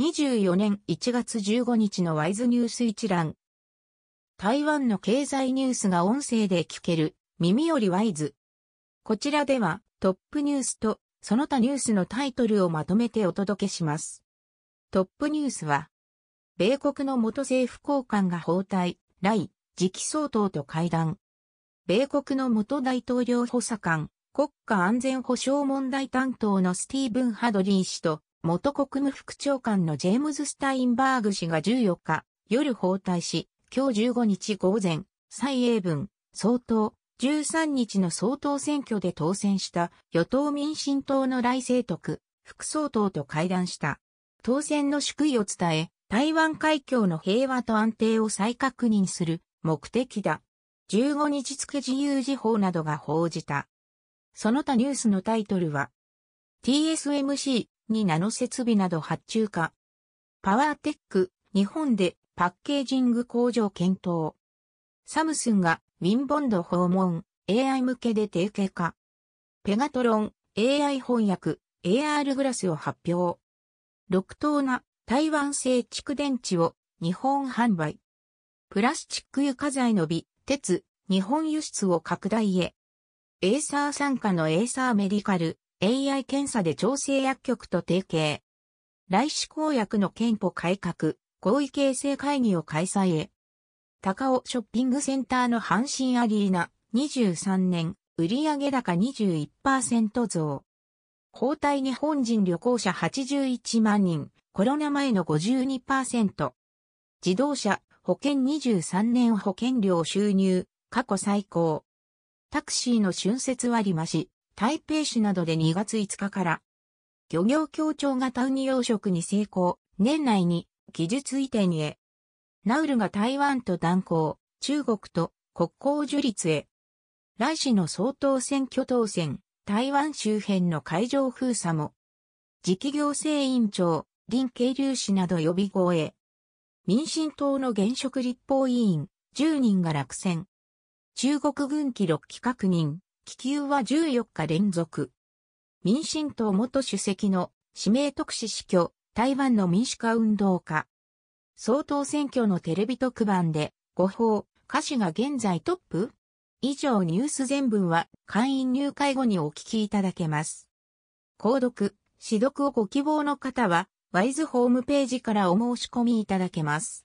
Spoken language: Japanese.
24年1月15日のワイズニュース一覧。台湾の経済ニュースが音声で聞ける耳よりワイズ。こちらではトップニュースとその他ニュースのタイトルをまとめてお届けします。トップニュースは、米国の元政府高官が包帯、来、次期総統と会談。米国の元大統領補佐官、国家安全保障問題担当のスティーブン・ハドリー氏と元国務副長官のジェームズ・スタインバーグ氏が14日夜包帯し、今日15日午前、蔡英文、総統、13日の総統選挙で当選した与党民進党の来清徳、副総統と会談した。当選の祝意を伝え、台湾海峡の平和と安定を再確認する目的だ。15日付自由時報などが報じた。その他ニュースのタイトルは、TSMC にナノ設備など発注化。パワーテック、日本でパッケージング工場検討。サムスンがウィンボンド訪問、AI 向けで提携化。ペガトロン、AI 翻訳、AR グラスを発表。六等な台湾製蓄電池を日本販売。プラスチック床材の美、鉄、日本輸出を拡大へ。エーサー傘下のエーサーメディカル、AI 検査で調整薬局と提携。来市公約の憲法改革、合意形成会議を開催へ。高尾ショッピングセンターの阪神アリーナ、23年、売上高21%増。交代日本人旅行者81万人、コロナ前の52%。自動車、保険23年保険料収入、過去最高。タクシーの春節割増、台北市などで2月5日から、漁業協調型ウニ養殖に成功、年内に技術移転へ。ナウルが台湾と断交、中国と国交樹立へ。来市の総統選挙当選、台湾周辺の海上封鎖も。次期行政委員長、林慶隆氏など予備校へ。民進党の現職立法委員、10人が落選。中国軍機6機確認、気球は14日連続。民進党元主席の指名特使死去、台湾の民主化運動家。総統選挙のテレビ特番で、誤報、歌手が現在トップ以上ニュース全文は会員入会後にお聞きいただけます。購読、指読をご希望の方は、ワイズホームページからお申し込みいただけます。